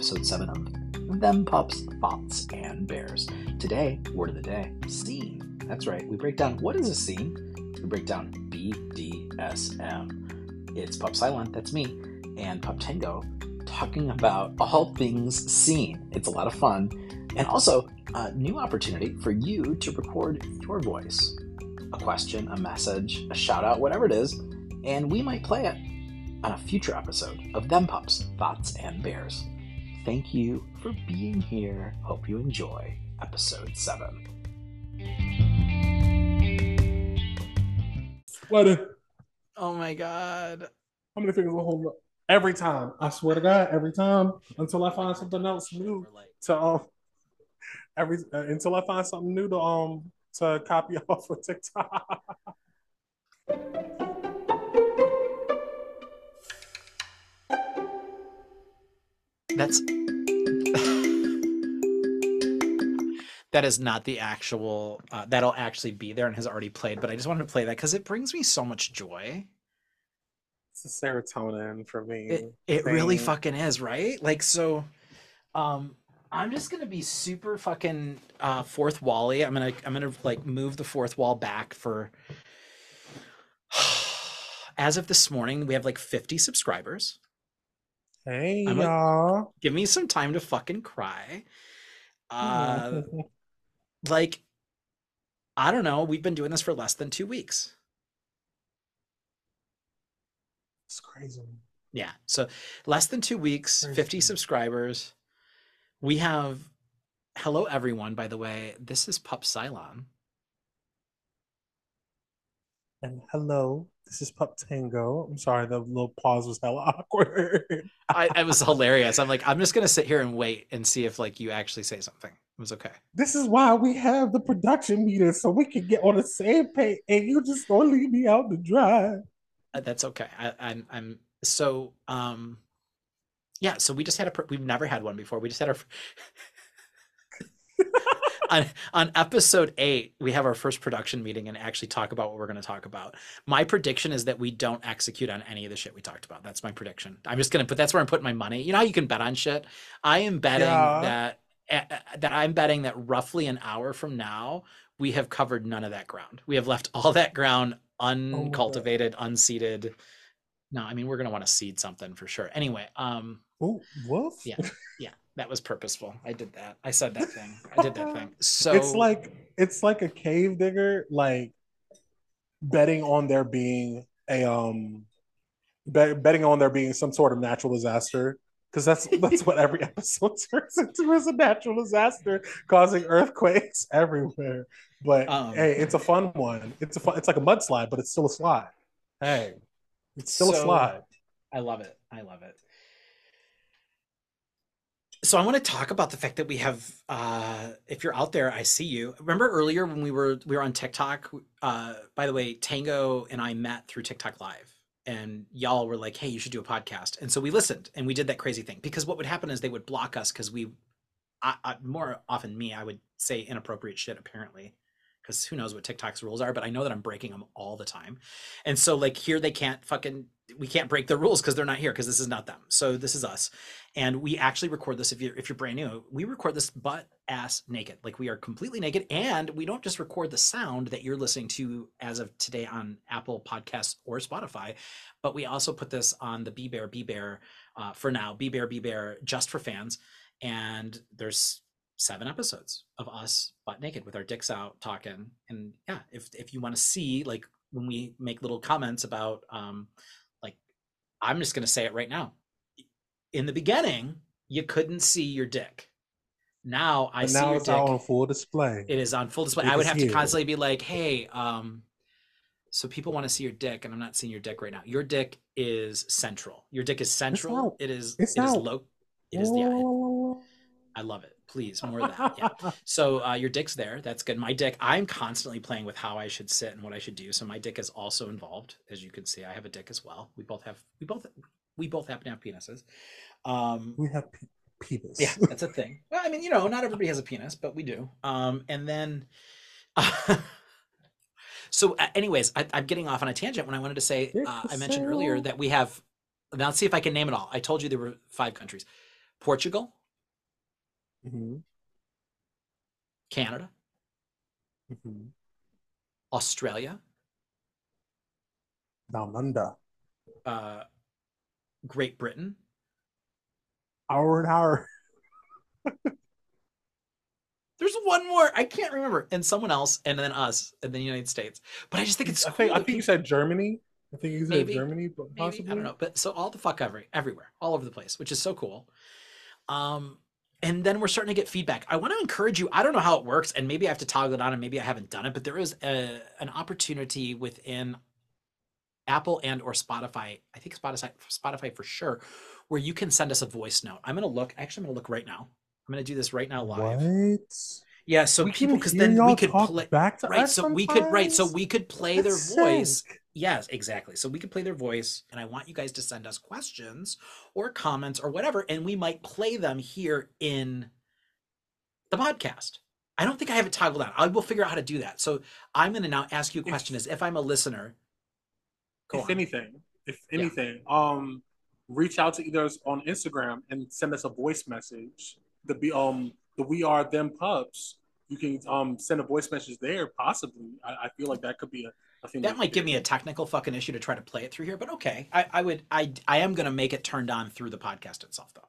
episode 7 of Them Pups, Thots, and Bears. Today, word of the day scene. That's right, we break down what is a scene? We break down BDSM. It's Pup Cylon, that's me, and Pup Tango talking about all things scene. It's a lot of fun, and also a new opportunity for you to record your voice a question, a message, a shout out, whatever it is, and we might play it on a future episode of Them Pups, Thots, and Bears. Thank you for being here. Hope you enjoy episode 7. Sweater. Oh my god. How many fingers will hold up? Every time. I swear to God, every time until I find something else new to um every uh, until I find something new to um to copy off of TikTok. That's that is not the actual uh, that'll actually be there and has already played but i just wanted to play that because it brings me so much joy. It's a serotonin for me. it, it really fucking is right? Like so um i'm just gonna be super fucking uh fourth wally. I'm gonna i'm gonna like move the fourth wall back for as of this morning we have like 50 subscribers Hey I'm y'all. give me some time to fucking cry. Uh like i don't know. We've been doing this for less than two weeks. It's crazy. yeah. So less than two weeks 50 subscribers. We have hello everyone by the way. This is pup cylon. And hello, this is Pup Tango. I'm sorry, the little pause was hella awkward. I, it was hilarious i'm like i'm just gonna sit here and wait and see if like you actually say something it was okay This is why we have the production meeting so we can get on the same page, and you just gonna leave me out to dry. Uh, that's okay I, i'm i'm so um yeah so we just had a we've never had one before we just had our on on episode eight we have our first production meeting and actually talk about what we're going to talk about. My prediction is that we don't execute on any of the shit we talked about. That's my prediction. I'm just going to put that's where i'm putting my money. You know how you can bet on shit? I am betting Yeah. that uh, that i'm betting that roughly an hour from now we have covered none of that ground. We have left all that ground uncultivated unseeded. No i mean we're going to want to seed something for sure. Anyway um Ooh, woof. Yeah. yeah that was purposeful i did that i said that thing i did that thing so it's like it's like a cave digger, like betting on there being a um, bet, betting on there being some sort of natural disaster. Because that's that's what every episode turns into is a natural disaster causing earthquakes everywhere. But Um, hey, it's a fun one. It's a fun. It's like a mudslide, but it's still a slide. Hey, it's still a slide. I love it. I love it. So I want to talk about the fact that we have uh if you're out there, I see you. Remember earlier when we were we were on TikTok, uh by the way, Tango and I met through TikTok live and y'all were like, "Hey, you should do a podcast." And so we listened and we did that crazy thing because what would happen is they would block us cuz we I, I, more often me, I would say inappropriate shit apparently because who knows what TikTok's rules are, but I know that I'm breaking them all the time. And so like here they can't fucking we can't break the rules because they're not here because this is not them. So this is us. And we actually record this if you're if you're brand new, we record this butt ass naked. Like we are completely naked and we don't just record the sound that you're listening to as of today on Apple Podcasts or Spotify, but we also put this on the Be Bear Be Bear uh, for now, Be Bear Be Bear just for fans. And there's seven episodes of us butt naked with our dicks out talking. And yeah, if if you want to see like when we make little comments about um I'm just gonna say it right now. In the beginning, you couldn't see your dick. Now I And see now your it's dick. on full display. It is on full display. We I would have to constantly be like, "Hey, um, so people want to see your dick, and I'm not seeing your dick right now. Your dick is central. Your dick is central. not- it is. it's it is not- low. It is the. Eye. I love it. Please more of that. Yeah. So uh, your dick's there. That's good. My dick. I'm constantly playing with how I should sit and what I should do. So my dick is also involved, as you can see. I have a dick as well. We both have. We both. We both happen to have penises. Um, we have pe- penis. yeah, that's a thing. Well, I mean, you know, not everybody has a penis, but we do. Um, and then, so, uh, anyways, I, I'm getting off on a tangent when I wanted to say uh, I mentioned earlier that we have. Now, let's see if I can name it all. I told you there were five countries. Portugal, hmm Canada, hmm Australia, Down under. uh, Great Britain, Hour and hour. There's one more. I can't remember. And someone else, and then us, and then the United States. But I just think it's. I think cool I think you said Germany. I think you said Maybe. Germany, but maybe, possibly. I don't know. But so all the fuck every everywhere, all over the place, which is so cool. Um, and then we're starting to get feedback. I want to encourage you. I don't know how it works, and maybe I have to toggle it on, and maybe I haven't done it. But there is a, an opportunity within Apple and or Spotify. I think Spotify, Spotify for sure, where you can send us a voice note. I'm gonna look. Actually, I'm gonna look right now. I'm gonna do this right now live. What? Yeah, so We people because then we could play back to right. So we could right. So we could play That's their voice. Yes, exactly. So we could play their voice, and I want you guys to send us questions or comments or whatever, and we might play them here in the podcast. I don't think I have it toggled on. I will figure out how to do that. So I'm going to now ask you a If- question: As if I'm a listener, go if on. anything, if Yeah. anything, um, reach out to either us on Instagram and send us a voice message. The be um the we are them pups. You can um send a voice message there. Possibly, I, I feel like that could be a, a thing. that might give me a technical fucking issue to try to play it through here, but okay. I, I would. I I am going to make it turned on through the podcast itself, though.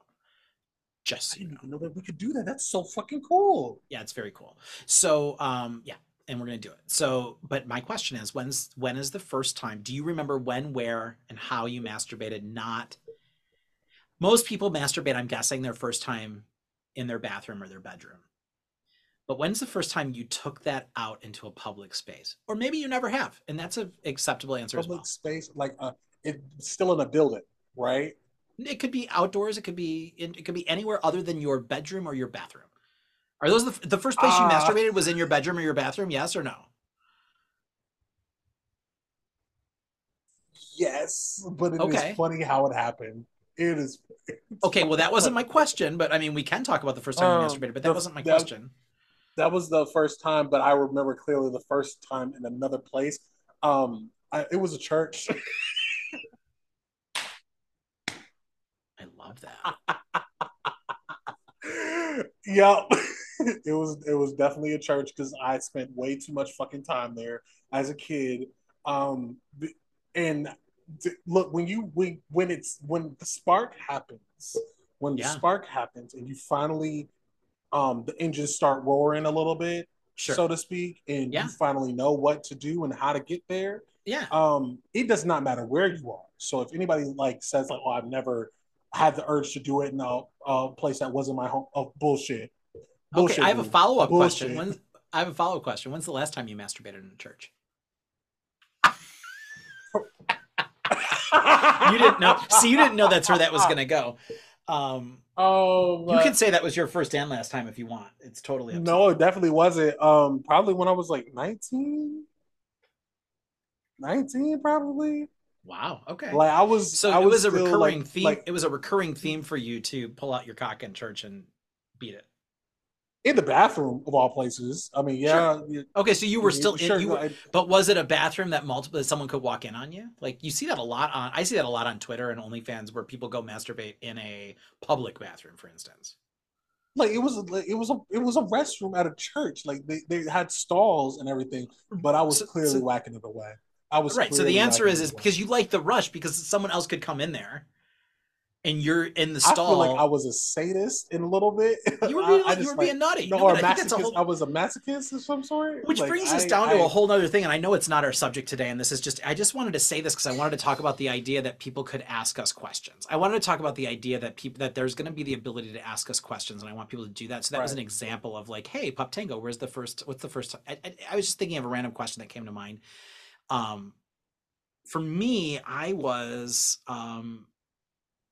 Just so you know. know that we could do that. That's so fucking cool. yeah it's very cool so um yeah and we're gonna do it so but my question is when's when is the first time do you remember when where and how you masturbated not most people masturbate i'm guessing their first time in their bathroom or their bedroom but when's the first time you took that out into a public space or maybe you never have and that's an acceptable answer as well. Public space, like uh, it's still in a building, right? it could be outdoors it could be in, it could be anywhere other than your bedroom or your bathroom are those the, the first place you Uh, masturbated was in your bedroom or your bathroom yes or no Yes, but it is Okay. funny how it happened. It is. Okay, well, that wasn't my question, but I mean, we can talk about the first time you Um, masturbated, but that the- wasn't my that- question. That was the first time, but I remember clearly the first time in another place. Um, I, it was a church. I love that. yep, it was it was definitely a church because I spent way too much fucking time there as a kid. Um, and look when you when when it's when the spark happens, when the spark happens, and you finally um the engines start roaring a little bit, Sure. so to speak, and Yeah. you finally know what to do and how to get there. yeah. Um, it does not matter where you are. So if anybody like says like, "Oh, I've never had the urge to do it in a, a place that wasn't my home," oh, bullshit. Okay, I have a follow up question. Bullshit. When I have a follow up question. When's the last time you masturbated in a church? You didn't know. See, you didn't know that's where that was going to go. Um, Oh, you can say that was your first and last time if you want. It's totally up no, it definitely wasn't. Um, probably when I was like 19. 19 probably. Wow. Okay. Like I was so I it was a recurring like- theme. like, it was a recurring theme for you to pull out your cock in church and beat it. In the bathroom of all places. I mean, yeah, yeah, Okay, so you were still sure, in, you were, I- But was it a bathroom that multiple that someone could walk in on you? Like you see that a lot on I see that a lot on Twitter and OnlyFans where people go masturbate in a public bathroom, for instance. like it was it was a it was a restroom at a church. Like they, they had stalls and everything, but I was So- clearly so- whacking it away. I was right. So the answer is is because you like the rush because someone else could come in there, and you're in the stall. I feel like I was a sadist in a little bit. you were being, I you were like, being nutty. no, No, or I think that's a whole. I was a masochist of some sort. Which Like, brings us I- down to a whole other thing, and I know it's not our subject today, and this is just I just wanted to say this because I wanted to talk about the idea that people could ask us questions. I wanted to talk about the idea that people that there's going to be the ability to ask us questions, and I want people to do that. So that was an example of like, hey, Pup Tango, where's the first? What's the first? I, I, I was just thinking of a random question that came to mind. Um, for me, I was um,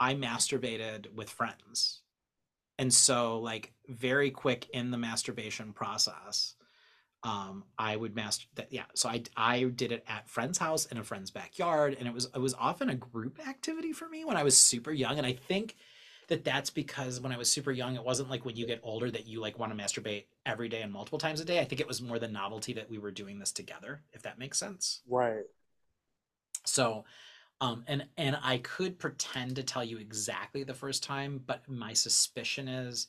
I masturbated with friends, and so like very quick in the masturbation process um i would master that yeah so i i did it at friend's house in a friend's backyard and it was it was often a group activity for me when i was super young and i think that that's because when i was super young it wasn't like when you get older that you like want to masturbate every day and multiple times a day. I think it was more the novelty that we were doing this together if that makes sense. Right. so Um, and and I could pretend to tell you exactly the first time, but my suspicion is,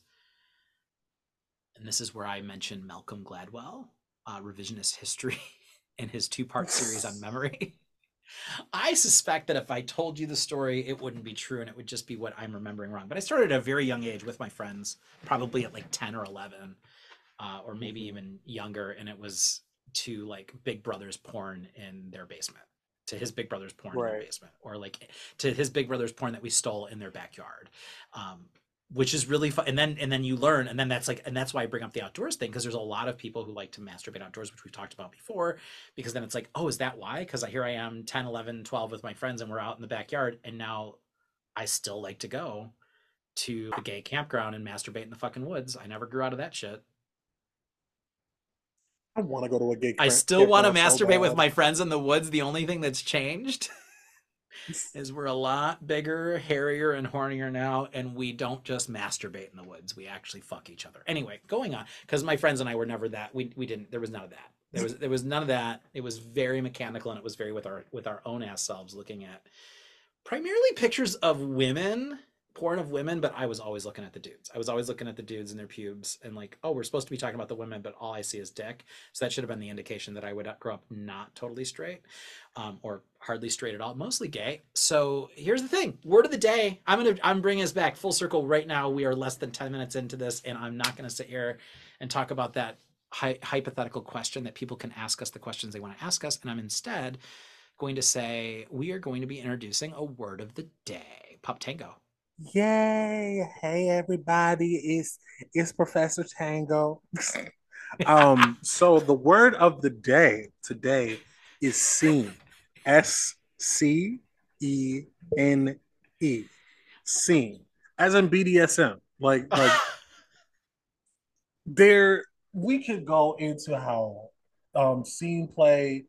and this is where I mentioned Malcolm Gladwell, uh, revisionist history, in his two-part series on memory. I suspect that if I told you the story, it wouldn't be true and it would just be what I'm remembering wrong. But I started at a very young age with my friends, probably at like 10 or 11, uh, or maybe Mhm. even younger. And it was to like Big Brother's porn in their basement, to his Big Brother's porn in their Right. basement, or like to his Big Brother's porn that we stole in their backyard. Um, which is really fun and then and then you learn and then that's like and that's why i bring up the outdoors thing because there's a lot of people who like to masturbate outdoors which we've talked about before because then it's like oh is that why because I here i am 10 11 12 with my friends and we're out in the backyard and now i still like to go to the gay campground and masturbate in the fucking woods i never grew out of that shit I want to go to a gig. i still want to campground so masturbate with my friends in the woods the only thing that's changed is we're a lot bigger, hairier, and hornier now, and we don't just masturbate in the woods. We actually fuck each other. Anyway, going on, because my friends and I were never that. We we didn't. There was none of that. There was there was none of that. It was very mechanical, and it was very with our with our own ass selves, looking at primarily pictures of women, porn of women. But I was always looking at the dudes. I was always looking at the dudes and their pubes, and like, oh, we're supposed to be talking about the women, but all I see is dick. So that should have been the indication that I would grow up not totally straight um, or hardly straight at all, mostly gay. So here's the thing: word of the day. I'm gonna I'm bringing us back full circle right now. We are less than ten minutes into this, and I'm not gonna sit here and talk about that hy- hypothetical question that people can ask us the questions they want to ask us, and I'm instead going to say we are going to be introducing a word of the day. Pup Tango. Yay! Hey everybody, it's it's Professor Tango. um, so the word of the day today is scene. S C E N E. Scene. As in BDSM. Like like there we could go into how um scene play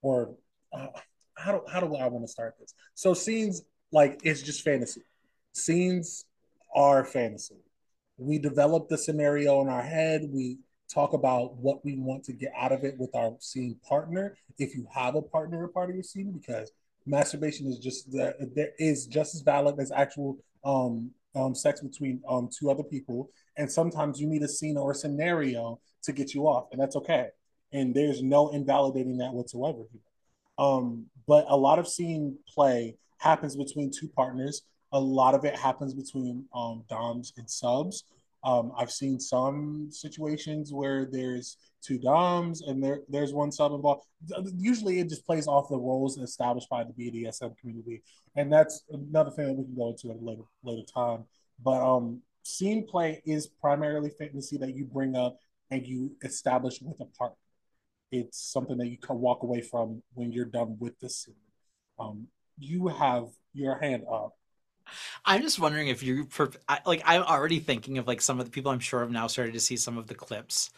or uh, how do how do I want to start this? So scenes like it's just fantasy. Scenes are fantasy. We develop the scenario in our head. We talk about what we want to get out of it with our scene partner. If you have a partner a part of your scene, because masturbation is just the, there is just as valid as actual um, um, sex between um, two other people. And sometimes you need a scene or a scenario to get you off, and that's okay. And there's no invalidating that whatsoever. Um, but a lot of scene play happens between two partners. A lot of it happens between um, DOMs and subs. Um, I've seen some situations where there's two DOMs and there there's one sub involved. Usually, it just plays off the roles established by the BDSM community, and that's another thing that we can go into at a later later time. But um, scene play is primarily fantasy that you bring up and you establish with a partner it's something that you can walk away from when you're done with the scene. Um, you have your hand up. I'm just wondering if you like I'm already thinking of like some of the people I'm sure have now started to see some of the clips,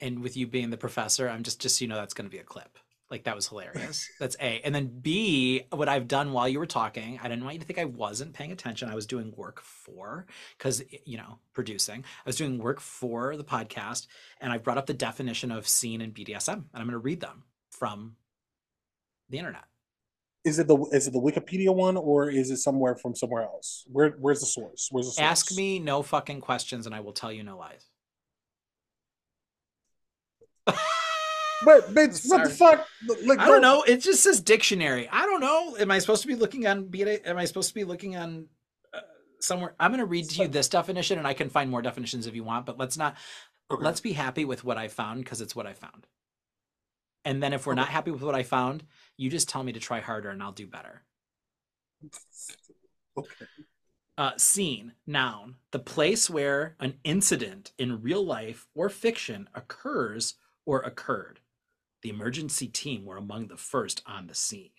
and with you being the professor, I'm just just so you know that's going to be a clip. Like that was hilarious. That's A. And then B, what I've done while you were talking, I didn't want you to think I wasn't paying attention. I was doing work for, because, you know, producing. I was doing work for the podcast, and I brought up the definition of scene and BDSM, and I'm going to read them from the internet. Is it the is it the Wikipedia one or is it somewhere from somewhere else? Where where's the source? Where's the source? Ask me no fucking questions, and I will tell you no lies. But bitch, what the fuck? Like, I don't know. It just says dictionary. I don't know. Am I supposed to be looking on? Am I supposed to be looking on uh, somewhere? I'm going to read to you this definition, and I can find more definitions if you want. But let's not. Okay. Let's be happy with what I found because it's what I found. And then if we're not happy with what I found, you just tell me to try harder, and I'll do better. Okay. Uh, scene, noun, the place where an incident in real life or fiction occurs or occurred. The emergency team were among the first on the scene.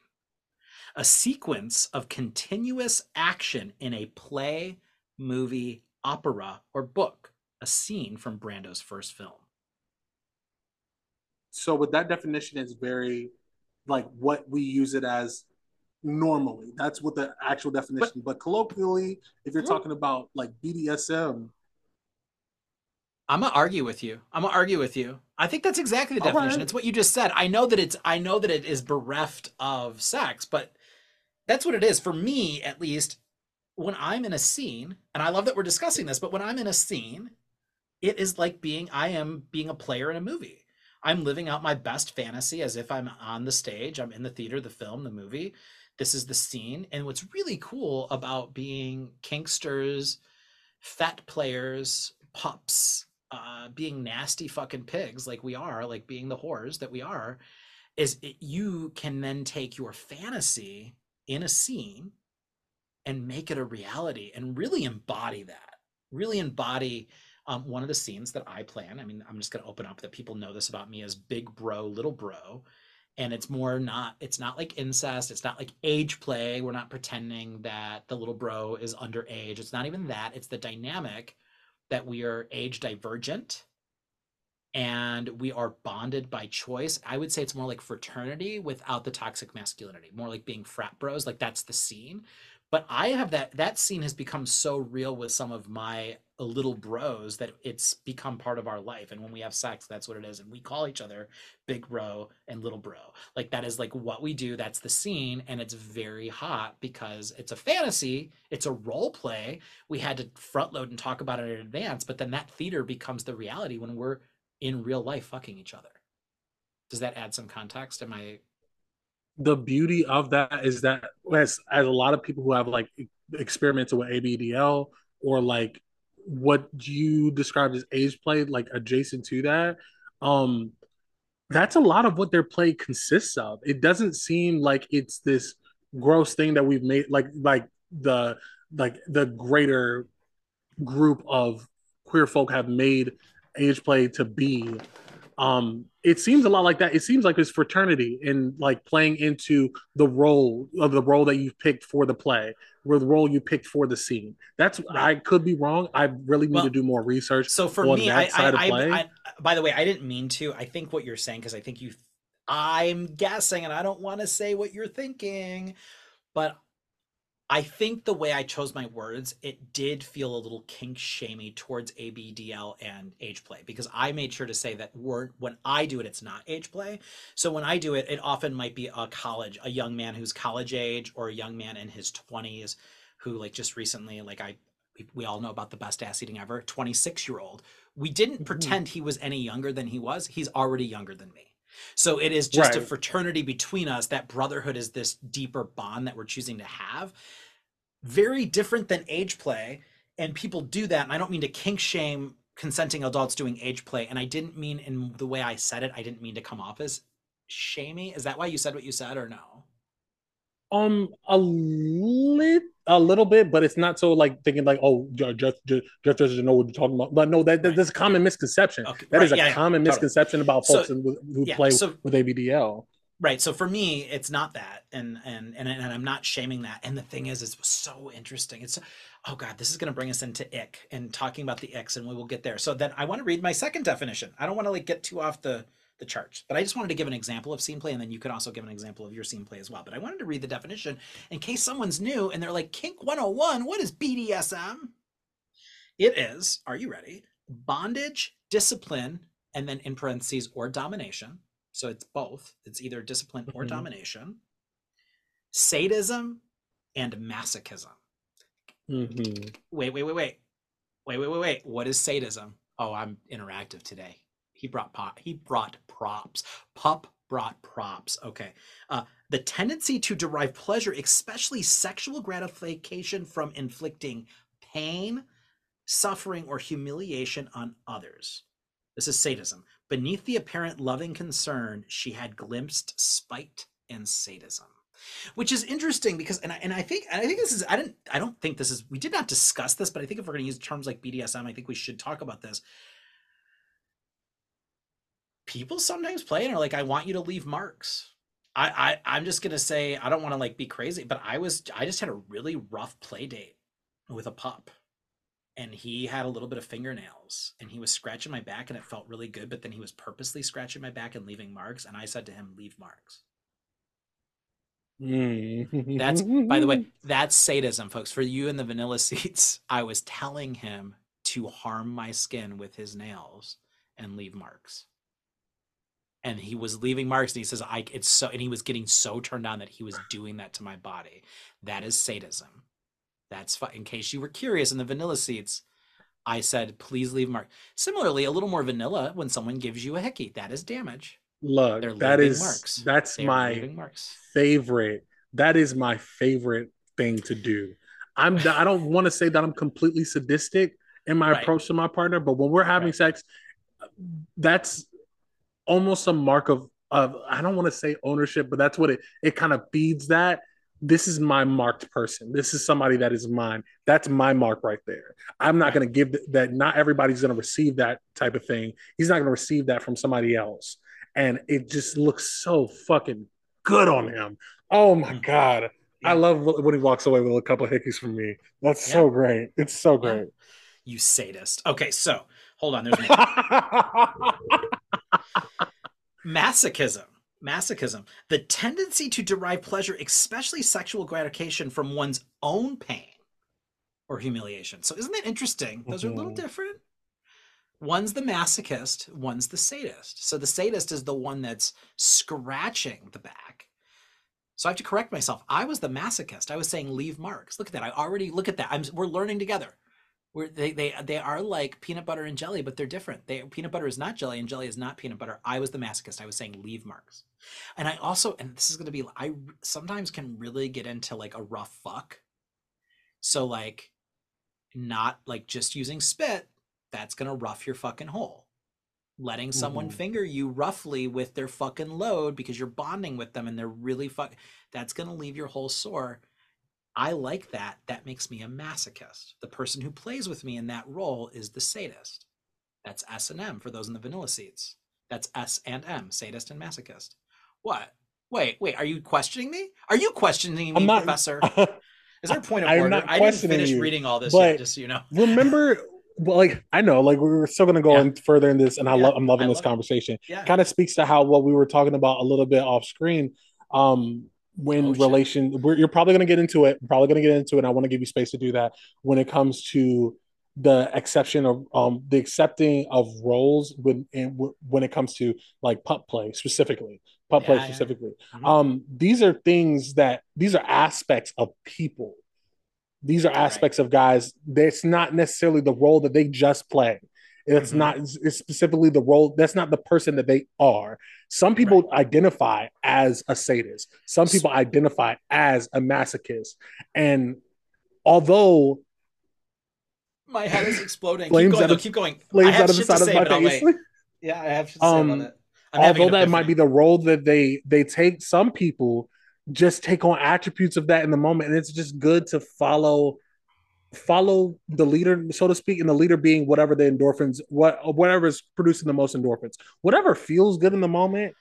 A sequence of continuous action in a play, movie, opera, or book. A scene from Brando's first film. So with that definition is very like what we use it as normally. That's what the actual definition. But, colloquially, if you're Mhm. talking about like BDSM, I'm gonna argue with you. I'm gonna argue with you. I think that's exactly the All definition. right. It's what you just said. I know that it's I know that it is bereft of sex, but that's what it is for me at least when i'm in a scene and i love that we're discussing this but when i'm in a scene it is like being i am being a player in a movie i'm living out my best fantasy as if i'm on the stage i'm in the theater the film the movie. This is the scene and what's really cool about being kinksters fat players pups uh, being nasty fucking pigs like we are like being the whores that we are is it, you can then take your fantasy in a scene and make it a reality and really embody that really embody um, one of the scenes that i plan i mean i'm just going to open up that people know this about me as big bro little bro and it's more not it's not like incest it's not like age play we're not pretending that the little bro is underage it's not even that it's the dynamic that we are age divergent and we are bonded by choice. I would say it's more like fraternity without the toxic masculinity, more like being frat bros. Like that's the scene. But I have that that scene has become so real with some of my little bros that it's become part of our life. And when we have sex, that's what it is. And we call each other big bro and little bro. Like that is like what we do. That's the scene. And it's very hot because it's a fantasy, it's a role play. We had to front load and talk about it in advance, but then that theater becomes the reality when we're in real life fucking each other. Does that add some context? Am I the beauty of that is that as as a lot of people who have like experimented with ABDL or like what you described as age play, like adjacent to that, um, that's a lot of what their play consists of. It doesn't seem like it's this gross thing that we've made like like the like the greater group of queer folk have made age play to be um it seems a lot like that. It seems like it's fraternity and like playing into the role of the role that you've picked for the play or the role you picked for the scene. That's right. i could be wrong. I really need well, to do more research so for me I, I, I, I, by the way i didn't mean to. I think what you're saying because i think you i'm guessing and i don't want to say what you're thinking but I think the way I chose my words, it did feel a little kink shamey towards ABDL and age play because I made sure to say that word when I do it, it's not age play. So when I do it, it often might be a college, a young man who's college age or a young man in his 20s who like just recently, like I we all know about the best ass eating ever, 26 year old. We didn't mm-hmm. pretend he was any younger than he was. He's already younger than me. So it is just right. a fraternity between us. That brotherhood is this deeper bond that we're choosing to have. Very different than age play. And people do that. And I don't mean to kink shame consenting adults doing age play. And I didn't mean in the way I said it, I didn't mean to come off as shamey. Is that why you said what you said or no? Um, a little, a little bit, but it's not so like thinking like, oh, Jeff, Jeff, Jeff doesn't know what you're talking about. But no, that, that that's a common misconception. Okay. That right. is a yeah, common yeah. misconception totally. about folks so, who yeah. play so, with ABDL. Right. So for me, it's not that, and and and and I'm not shaming that. And the thing is, it's so interesting. It's oh god, this is going to bring us into ick and talking about the icks, and we will get there. So then I want to read my second definition. I don't want to like get too off the the charts. But I just wanted to give an example of scene play, and then you could also give an example of your scene play as well. But I wanted to read the definition in case someone's new and they're like, Kink 101, what is BDSM? It is, are you ready? Bondage, discipline, and then in parentheses, or domination. So it's both, it's either discipline or mm-hmm. domination, sadism, and masochism. Mm-hmm. Wait, wait, wait, wait. Wait, wait, wait, wait. What is sadism? Oh, I'm interactive today. He brought pop. He brought props. Pup brought props. Okay. Uh, the tendency to derive pleasure, especially sexual gratification, from inflicting pain, suffering, or humiliation on others. This is sadism. Beneath the apparent loving concern, she had glimpsed spite and sadism which is interesting because and I, and I think and I think this is I didn't I don't think this is we did not discuss this but I think if we're going to use terms like BDSM I think we should talk about this people sometimes play and are like, I want you to leave marks. I, I I'm just gonna say I don't want to like be crazy, but I was I just had a really rough play date with a pup. And he had a little bit of fingernails and he was scratching my back and it felt really good, but then he was purposely scratching my back and leaving marks. And I said to him, leave marks. that's by the way, hmm. that's sadism, folks. For you in the vanilla seats, I was telling him to harm my skin with his nails and leave marks and he was leaving marks and he says i it's so and he was getting so turned on that he was doing that to my body that is sadism that's in case you were curious in the vanilla seats i said please leave mark similarly a little more vanilla when someone gives you a hickey that is damage Look, They're that is marks. that's my marks favorite. That is my favorite thing to do. I'm I don't want to say that I'm completely sadistic in my Right. approach to my partner, but when we're having Right. sex, that's almost a mark of of I don't want to say ownership, but that's what it it kind of feeds that. This is my marked person. This is somebody that is mine. That's my mark right there. I'm not going to give th- that. Not everybody's going to receive that type of thing. He's not going to receive that from somebody else, and it just looks so fucking good on him. Oh my Mhm. god. Yeah. I love when he walks away with a couple of hickeys from me. That's so great. It's so great. you sadist okay so hold on there's more masochism. Masochism. The tendency to derive pleasure especially sexual gratification from one's own pain or humiliation. So isn't that interesting? Those are a little Mhm. different. One's the masochist one's the sadist. So the sadist is the one that's scratching the back. So i have to correct myself. I was the masochist. I was saying leave marks. Look at that. I already look at that. I'm we're learning together we're, they they they are like peanut butter and jelly, but they're different. They peanut butter is not jelly and jelly is not peanut butter. I was the masochist. I was saying leave marks, and I also and this is gonna be I sometimes can really get into like a rough fuck. So like, not like just using spit. That's gonna rough your fucking hole. Letting someone Mhm. finger you roughly with their fucking load because you're bonding with them and they're really fuck. That's gonna leave your hole sore. I like that. That makes me a masochist. The person who plays with me in that role is the sadist. That's S and M for those in the vanilla seats. That's S and M, sadist and masochist. What? Wait, wait. Are you questioning me? Are you questioning me, not Professor? Is there a point of I'm order? not I didn't finish you, reading all this yet, just so you know. Remember, well, like I know, like we were still going to go Yeah. in further in this, and I Yeah, love, I'm loving I this love it. conversation. Yeah. Kind of speaks to how what we were talking about a little bit off screen. Um, when Oh, relation, we're, you're probably going to get into it. Probably going to get into it. I want to give you space to do that when it comes to the exception of um the accepting of roles when when it comes to like pup play specifically pup play Yeah, yeah. specifically Mhm. um these are things that these are aspects of people these are Right. aspects of guys that's not necessarily the role that they just play it's Mhm. not it's specifically the role that's not the person that they are some people identify as a sadist some people identify as a masochist and although My head is exploding. Flames keep going. out though, keep going. I flames have out of the shit to side of say, my face. Yeah, I have shit to say Um, about it. I'm although that might be the role that they they take some people just take on attributes of that in the moment and it's just good to follow follow the leader so to speak and the leader being whatever the endorphins what whatever is producing the most endorphins whatever feels good in the moment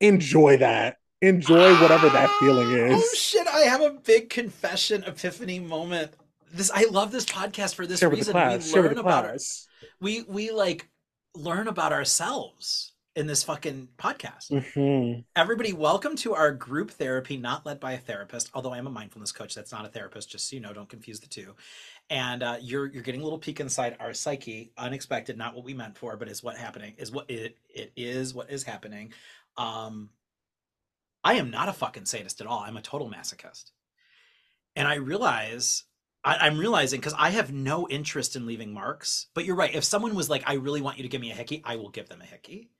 enjoy that enjoy whatever that feeling is Oh shit! I have a big confession epiphany moment. This I love this podcast for this share reason. we learn about our, we we like learn about ourselves in this fucking podcast. Mhm. Everybody, welcome to our group therapy, not led by a therapist. Although I am a mindfulness coach, that's not a therapist. Just so you know, don't confuse the two. And uh, you're you're getting a little peek inside our psyche, unexpected, not what we meant for, but is what happening is what it it is what is happening. Um, I am not a fucking sadist at all. I'm a total masochist, and I realize. I'm realizing because I have no interest in leaving marks. But you're right. If someone was like, "I really want you to give me a hickey," I will give them a hickey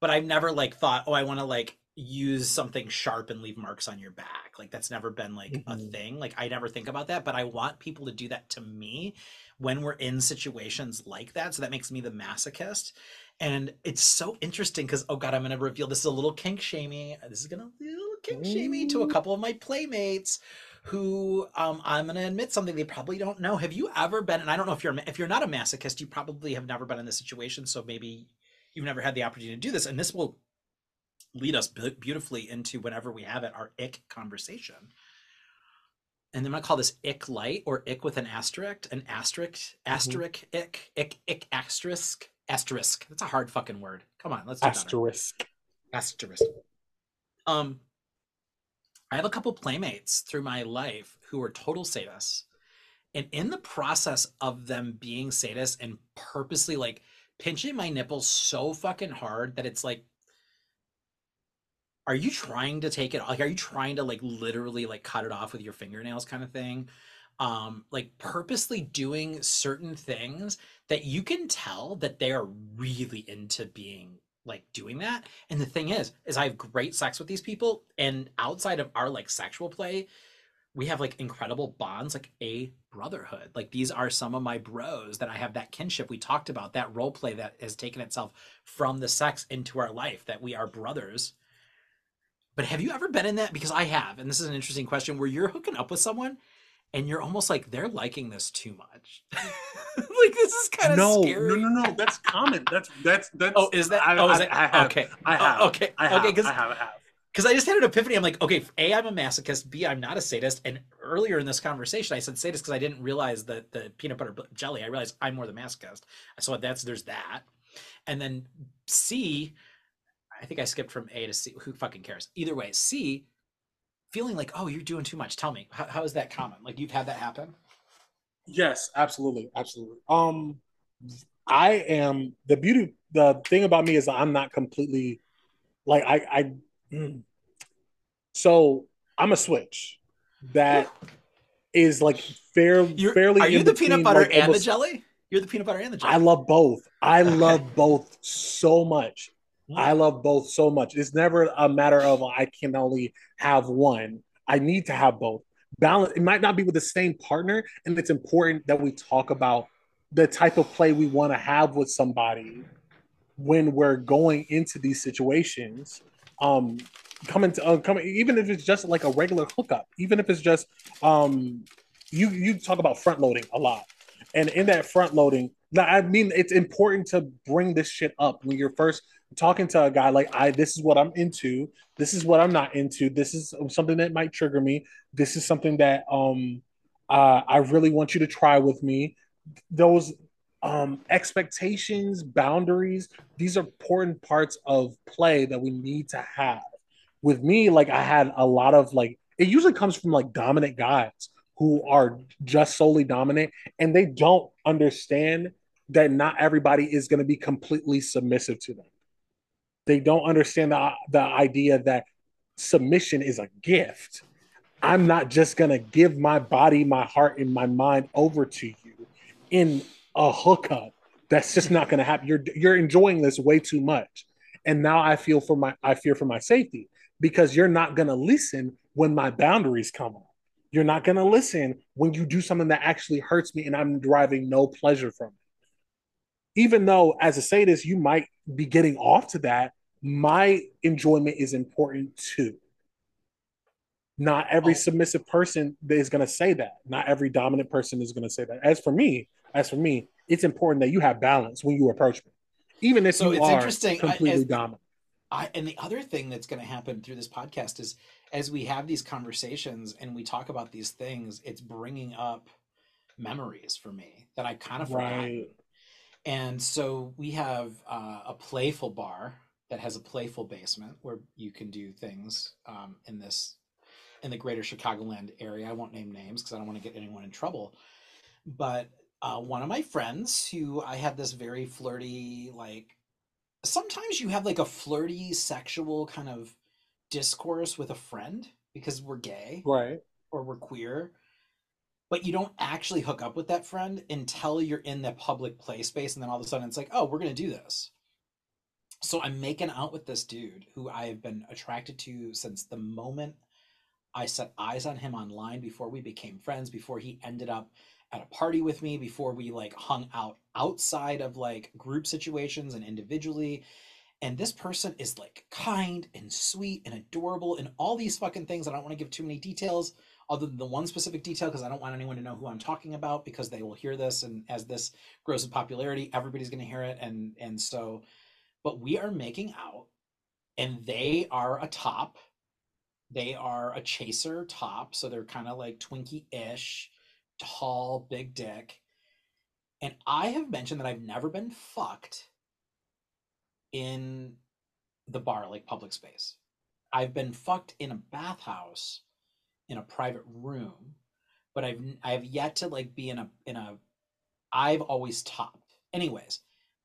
but I've never like thought, oh, I want to like use something sharp and leave marks on your back. Like that's never been like a Mhm. thing. Like I never think about that, but I want people to do that to me when we're in situations like that. So that makes me the masochist. And it's so interesting because oh god, I'm gonna reveal this is a little kink shamey. This is gonna be a little kink shamey to a couple of my playmates who um, I'm gonna admit something they probably don't know. Have you ever been? And I don't know if you're if you're not a masochist, you probably have never been in this situation. So maybe you've never had the opportunity to do this, and this will lead us beautifully into whenever we have it our ick conversation. And then I'm gonna call this ick light or ick with an asterisk, an asterisk, asterisk, ick, ick, ick, asterisk, asterisk. That's a hard fucking word. Come on, let's do better asterisk asterisk. Um, I have a couple playmates through my life who are total sadists, and in the process of them being sadists and purposely like pinching my nipples so fucking hard that it's like are you trying to take it like are you trying to like literally like cut it off with your fingernails kind of thing? Um like purposely doing certain things that you can tell that they are really into being like doing that. And the thing is is i have great sex with these people and outside of our like sexual play we have like incredible bonds like a brotherhood like these are some of my bros that i have that kinship we talked about that role play that has taken itself from the sex into our life that we are brothers but have you ever been in that because i have and this is an interesting question where you're hooking up with someone and you're almost like they're liking this too much like this is kind of no, scary no, no, no. That's common. That's that's that's. oh is that I, oh is I, that I have, okay I Oh, have. okay I have. okay because I have. I have. Because I just had an epiphany. I'm like, okay, A, I'm a masochist. B, I'm not a sadist. And earlier in this conversation, I said sadist because I didn't realize that the peanut butter jelly. I realized I'm more the masochist. So that's there's that. And then C, I think I skipped from A to C. Who fucking cares? Either way, C, feeling like, oh, you're doing too much. Tell me, how, how is that common? Like you've had that happen? Yes, absolutely, absolutely. Um, I am the beauty. The thing about me is I'm not completely like I. I mm. so I'm a switch that is like fair, You're, fairly. are you the peanut butter like, and almost- the jelly? You're the peanut butter and the jelly. I love both. I Okay. love both so much. I love both so much. It's never a matter of I can only have one. I need to have both. Balance. It might not be with the same partner, and it's important that we talk about the type of play we want to have with somebody when we're going into these situations. Um, coming to uh, coming, even if it's just like a regular hookup, even if it's just um, you you talk about front loading a lot, and in that front loading, now, I mean, it's important to bring this shit up when you're first talking to a guy like I this is what I'm into, this is what I'm not into, this is something that might trigger me, this is something that um uh, I really want you to try with me. Those um expectations, boundaries, these are important parts of play that we need to have. With me, like I had a lot of like it usually comes from like dominant guys who are just solely dominant and they don't understand that not everybody is going to be completely submissive to them they don't understand the, the idea that submission is a gift. I'm not just going to give my body, my heart, and my mind over to you in a hookup. That's just not going to happen. You're you're enjoying this way too much, and now I feel for my I fear for my safety because you're not going to listen when my boundaries come up. You're not going to listen when you do something that actually hurts me and I'm deriving no pleasure from it. Even though, as a sadist, you might be getting off to that, my enjoyment is important too. Not every Oh. submissive person is going to say that. Not every dominant person is going to say that. As for me, as for me, it's important that you have balance when you approach me, even if So you it's are interesting, I- completely as- dominant. I, and the other thing that's going to happen through this podcast is as we have these conversations and we talk about these things, it's bringing up memories for me that I kind of. Right. And so we have uh, a playful bar that has a playful basement where you can do things um, in this in the greater Chicagoland area. I won't name names because I don't want to get anyone in trouble. But uh, one of my friends who I had this very flirty, like sometimes you have like a flirty sexual kind of discourse with a friend because we're gay Right. or we're queer but you don't actually hook up with that friend until you're in the public play space and then all of a sudden it's like oh we're going to do this so i'm making out with this dude who i have been attracted to since the moment i set eyes on him online before we became friends before he ended up at a party with me before we like hung out outside of like group situations and individually. And this person is like kind and sweet and adorable and all these fucking things. I don't want to give too many details other than the one specific detail because i don't want anyone to know who i'm talking about because they will hear this. And as this grows in popularity everybody's going to hear it. And and so but we are making out and they are a top. They are a chaser top. So they're kind of like twinkie-ish tall big dick and i have mentioned that i've never been fucked in the bar like public space i've been fucked in a bathhouse in a private room but i've i've yet to like be in a in a i've always topped anyways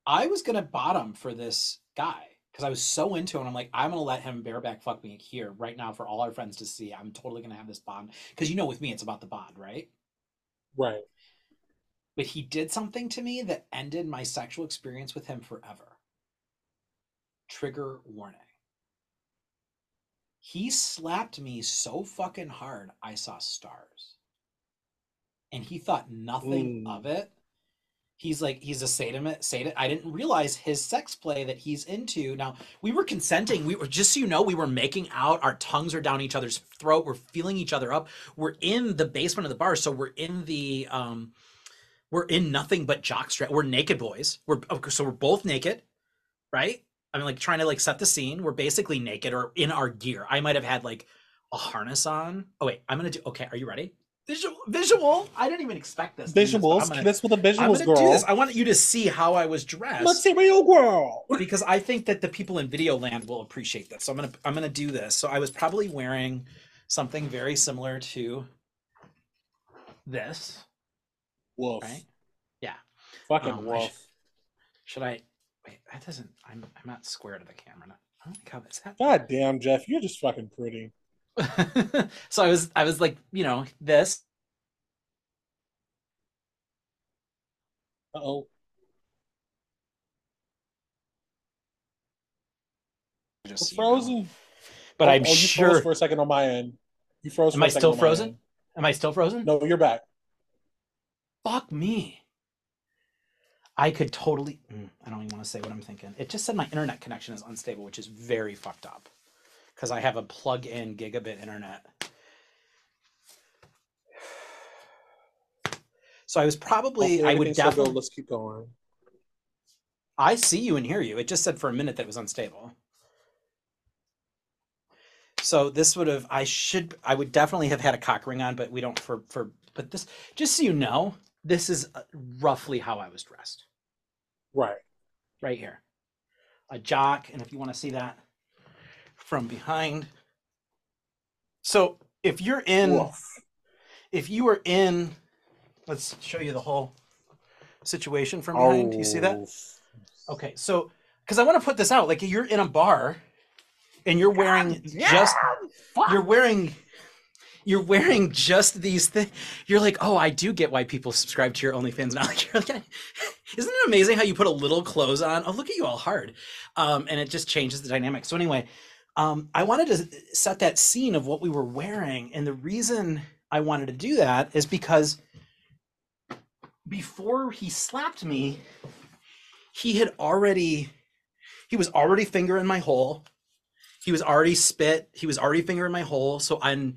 i was gonna bottom for this guy because I was so into him. I'm like, I'm gonna let him bareback fuck me here right now for all our friends to see. I'm totally gonna have this bond because you know, with me, it's about the bond, right? Right. But he did something to me that ended my sexual experience with him forever. Trigger warning. He slapped me so fucking hard, I saw stars. And he thought nothing Mm. of it. He's like, he's a sadist. sadist. I didn't realize his sex play that he's into. Now, we were consenting. We were, just so you know, we were making out. Our tongues are down each other's throat. We're feeling each other up. We're in the basement of the bar. So we're in the, um, we're in nothing but jockstrap. We're naked boys. We're, so we're both naked, right? I mean, like trying to like set the scene. We're basically naked or in our gear. I might have had like a harness on. Oh wait, I'm gonna do. Okay, are you ready? Visual, visual. I didn't even expect this. to do this, but Visuals. I'm gonna, That's what the I'm girl. do this. I want you to see how I was dressed Material girl. because I think that the people in video land will appreciate this. So I'm gonna I'm gonna do this. So I was probably wearing something very similar to this, Wolf. right? Yeah. Fucking Um, I wolf. Should I wait? That doesn't. I'm I'm not square to the camera. I don't think how that's that. God damn, Jeff, you're just fucking pretty. so I was I was like you know this. Uh oh. Just so you know. frozen. But Oh, I'm oh, you sure. froze for a second on my end. You froze. Am for a I still frozen? Am I still frozen? No, you're back. Fuck me. I could totally. mm, I don't even want to say what I'm thinking. It just said my internet connection is unstable, which is very fucked up because I have a plug-in gigabit internet. So I was probably. Hopefully I would everything's still good. definitely. Let's keep going. I see you and hear you. It just said for a minute that it was unstable. So this would have I should I would definitely have had a cock ring on, but we don't for for but this just so you know, this is uh, roughly how I was dressed. Right. Right here. A jock, and if you want to see that from behind. So if you're in Wolf. if you are in let's show you the whole situation from behind. Do you see that? Oh, Okay, so because I want to put this out, like you're in a bar and you're wearing just you're wearing you're wearing just these things. You're like, oh, I do get why people subscribe to your OnlyFans now. Like, you're like, isn't it amazing how you put a little clothes on? Oh, look at you all hard, um, and it just changes the dynamic. So anyway, um, I wanted to set that scene of what we were wearing, and the reason I wanted to do that is because before he slapped me, he had already he was already fingering my hole. He was already spit. He was already fingering my hole. So i'm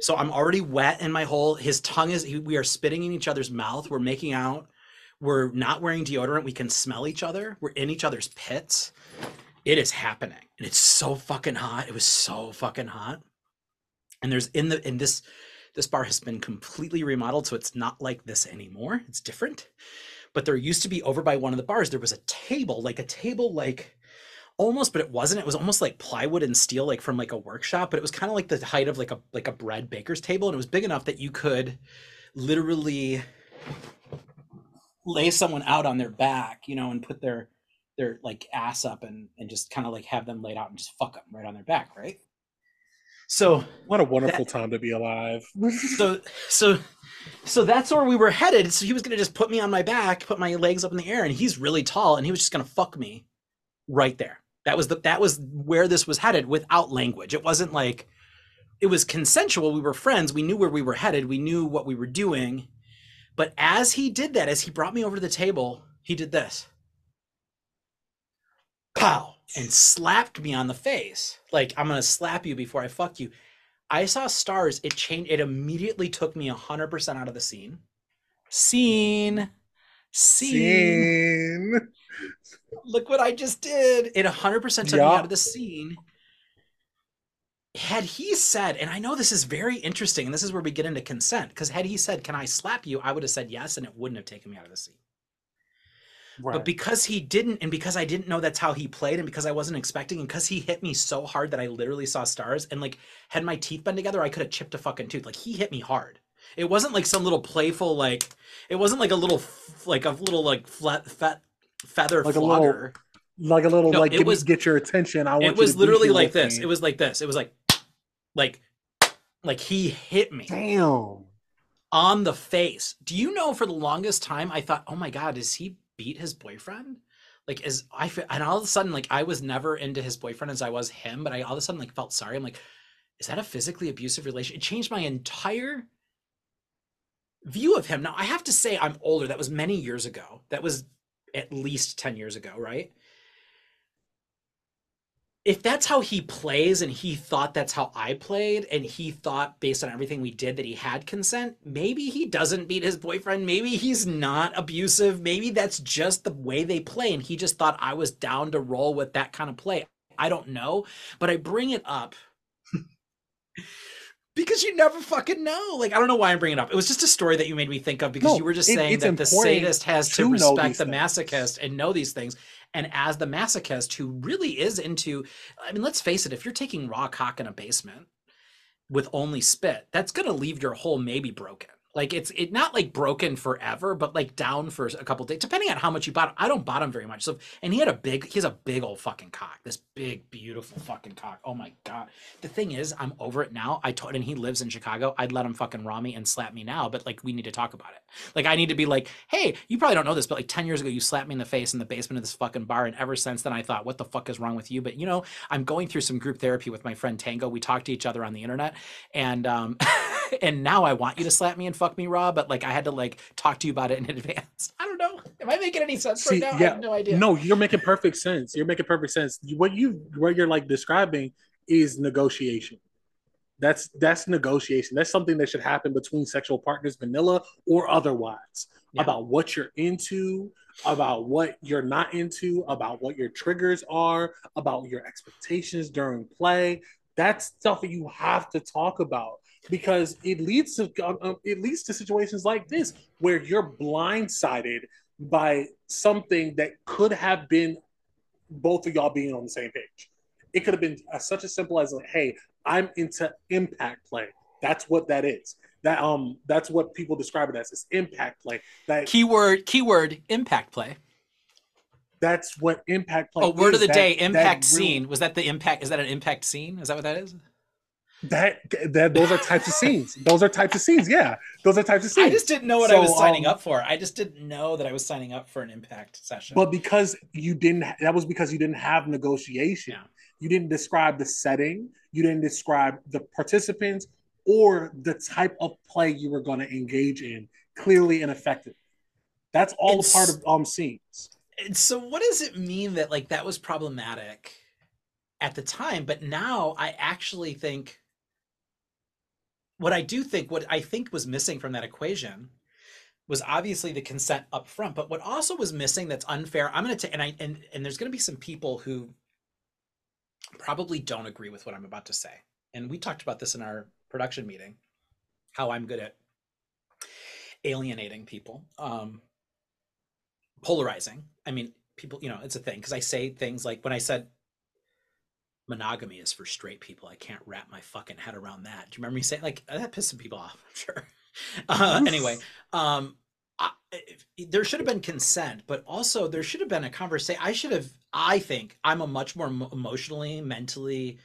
so i'm already wet in my hole. His tongue is he, we are spitting in each other's mouth. We're making out. We're not wearing deodorant. We can smell each other. We're in each other's pits it is happening and it's so fucking hot it was so fucking hot. And there's in the in this this bar has been completely remodeled so it's not like this anymore it's different. But there used to be over by one of the bars there was a table like a table like almost but it wasn't it was almost like plywood and steel like from like a workshop but it was kind of like the height of like a like a bread baker's table and it was big enough that you could literally lay someone out on their back you know and put their their like ass up and and just kind of like have them laid out and just fuck them right on their back right? So What a wonderful time to be alive. so so so that's where we were headed. So he was gonna just put me on my back put my legs up in the air and he's really tall and he was just gonna fuck me right there. That was the that was where this was headed without language. It wasn't like it was consensual. We were friends. We knew where we were headed. We knew what we were doing. But as he did that as he brought me over to the table he did this pow and slapped me on the face. Like i'm gonna slap you before i fuck you. I saw stars it changed it immediately took me 100% out of the scene. Scene. Scene. Scene. look what i just did. It 100% took me out of the scene. Had he said and i know this is very interesting and this is where we get into consent because had he said can i slap you? I would have said yes and it wouldn't have taken me out of the scene Right. but because he didn't, and because I didn't know that's how he played, and because I wasn't expecting, and because he hit me so hard that I literally saw stars, and like had my teeth been together, I could have chipped a fucking tooth. Like he hit me hard. It wasn't like some little playful like. It wasn't like a little like a little like flat fat feather Like a little- like a little No, like it was- get your attention. I want it was literally like this. me. It was like this. It was like, like, like he hit me damn. on the face. Do you know? For the longest time, I thought, oh my god, does he beat his boyfriend? Like, is I and all of a sudden, like, I was never into his boyfriend as I was him, but I all of a sudden like felt sorry. I'm like, is that a physically abusive relation? It changed my entire view of him. Now I have to say, I'm older. That was many years ago. That was at least ten years ago, right? If that's how he plays and he thought that's how I played and he thought based on everything we did that he had consent, maybe he doesn't beat his boyfriend, maybe he's not abusive, maybe that's just the way they play and he just thought I was down to roll with that kind of play. I don't know, but I bring it up because you never fucking know. Like I don't know why I'm bringing it up. It was just a story that you made me think of because No, you were just saying that the sadist has to to respect the masochist and know these things. And as the masochist who really is into, I mean, let's face it, if you're taking raw cock in a basement with only spit, that's gonna leave your hole maybe broken. Like it's it not like broken forever, but like down for a couple days, depending on how much you bottom. I don't bottom very much. So and he had a big, he has a big old fucking cock. This big, beautiful fucking cock. Oh my god. The thing is, I'm over it now. I told and he lives in Chicago. I'd let him fucking raw me and slap me now, but like we need to talk about it. Like I need to be like, hey, you probably don't know this, but like 10 years ago, you slapped me in the face in the basement of this fucking bar. And ever since then I thought, what the fuck is wrong with you? But you know, I'm going through some group therapy with my friend Tango. We talk to each other on the internet. And um and now I want you to slap me and fuck me raw, but like I had to like talk to you about it in advance. I don't know. Am I making any sense See, right now? I have no idea. No, you're making perfect sense. You're making perfect sense. What you what you're like describing is negotiation. That's that's negotiation. That's something that should happen between sexual partners, vanilla or otherwise, Yeah. about what you're into, about what you're not into, about what your triggers are, about your expectations during play. That's stuff that you have to talk about because it leads to uh, it leads to situations like this where you're blindsided by something that could have been both of y'all being on the same page. It could have been uh, such as simple as like, "Hey, I'm into impact play." That's what that is. That um, that's what people describe it as. It's impact play. That Keyword, keyword, impact play. that's what impact play. Oh, word of the day, That- that impact real- scene. Was that the impact? Is that an impact scene? Is that what that is? That that those are types of scenes. Those are types of scenes. Yeah, those are types of scenes. I just didn't know what I was signing um, up for. I just didn't know that I was signing up for an impact session. But because you didn't, that was because you didn't have negotiation. Yeah. You didn't describe the setting. You didn't describe the participants or the type of play you were going to engage in clearly and effectively. That's all It's- part of um scenes. And so what does it mean that like that was problematic at the time but now i actually think what i do think what i think was missing from that equation was obviously the consent up front but what also was missing that's unfair i'm going to take and i and, and there's going to be some people who probably don't agree with what i'm about to say and we talked about this in our production meeting how i'm good at alienating people um polarizing. I mean, people, you know, it's a thing because I say things like when I said monogamy is for straight people, I can't wrap my fucking head around that. Do you remember me saying like that pissed some people off? I'm sure. Uh, anyway, um, I, there should have been consent, but also there should have been a conversation. I should have. I think I'm a much more emotionally, mentally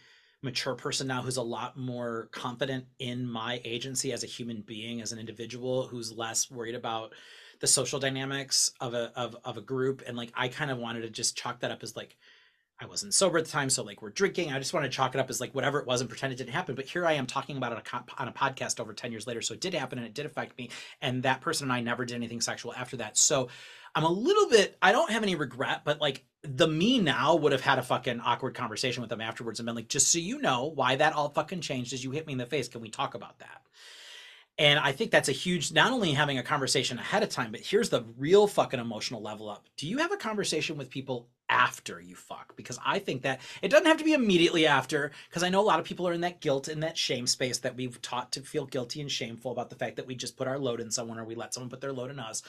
mature person now who's a lot more confident in my agency as a human being, as an individual, who's less worried about the social dynamics of a of, of a group and like i kind of wanted to just chalk that up as like i wasn't sober at the time so like we're drinking i just want to chalk it up as like whatever it was and pretend it didn't happen but here i am talking about it on a, podcast over 10 years later so it did happen and it did affect me and that person and i never did anything sexual after that so i'm a little bit i don't have any regret but like the me now would have had a fucking awkward conversation with them afterwards and been like just so you know why that all fucking changed is you hit me in the face can we talk about that and I think that's a huge, not only having a conversation ahead of time, but here's the real fucking emotional level up. Do you have a conversation with people after you fuck? Because I think that it doesn't have to be immediately after, because I know a lot of people are in that guilt and that shame space that we've taught to feel guilty and shameful about the fact that we just put our load in someone or we let someone put their load in us.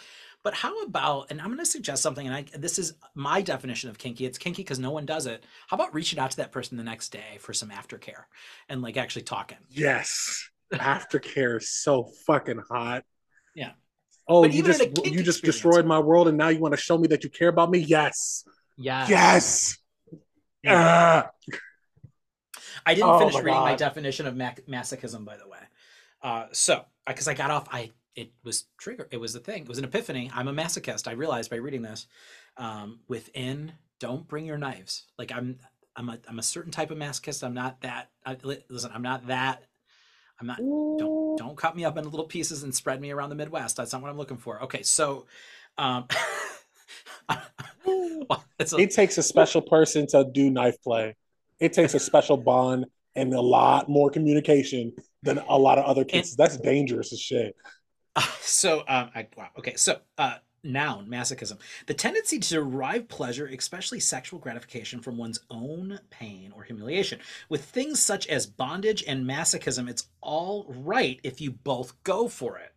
But how about, and I'm going to suggest something, and I, this is my definition of kinky. It's kinky because no one does it. How about reaching out to that person the next day for some aftercare and like actually talking? Yes, aftercare is so fucking hot. Yeah. Oh, But you just you just destroyed my world, and now you want to show me that you care about me? Yes, Yeah. Yes. Ah. I didn't Oh finish my reading my definition of mac- masochism, by the way. Uh, so, because I got off, I it was trigger. It was a thing. It was an epiphany. I'm a masochist. I realized by reading this. Um, within, don't bring your knives. Like I'm, I'm a, I'm a certain type of masochist. I'm not that. I, listen, I'm not that. I'm not. Don't don't cut me up into little pieces and spread me around the Midwest. That's not what I'm looking for. Okay, so, um, well, it's a- It takes a special person to do knife play. It takes a special bond and a lot more communication than a lot of other kids. That's dangerous as shit. so um I, wow okay so uh noun masochism the tendency to derive pleasure especially sexual gratification from one's own pain or humiliation with things such as bondage and masochism it's all right if you both go for it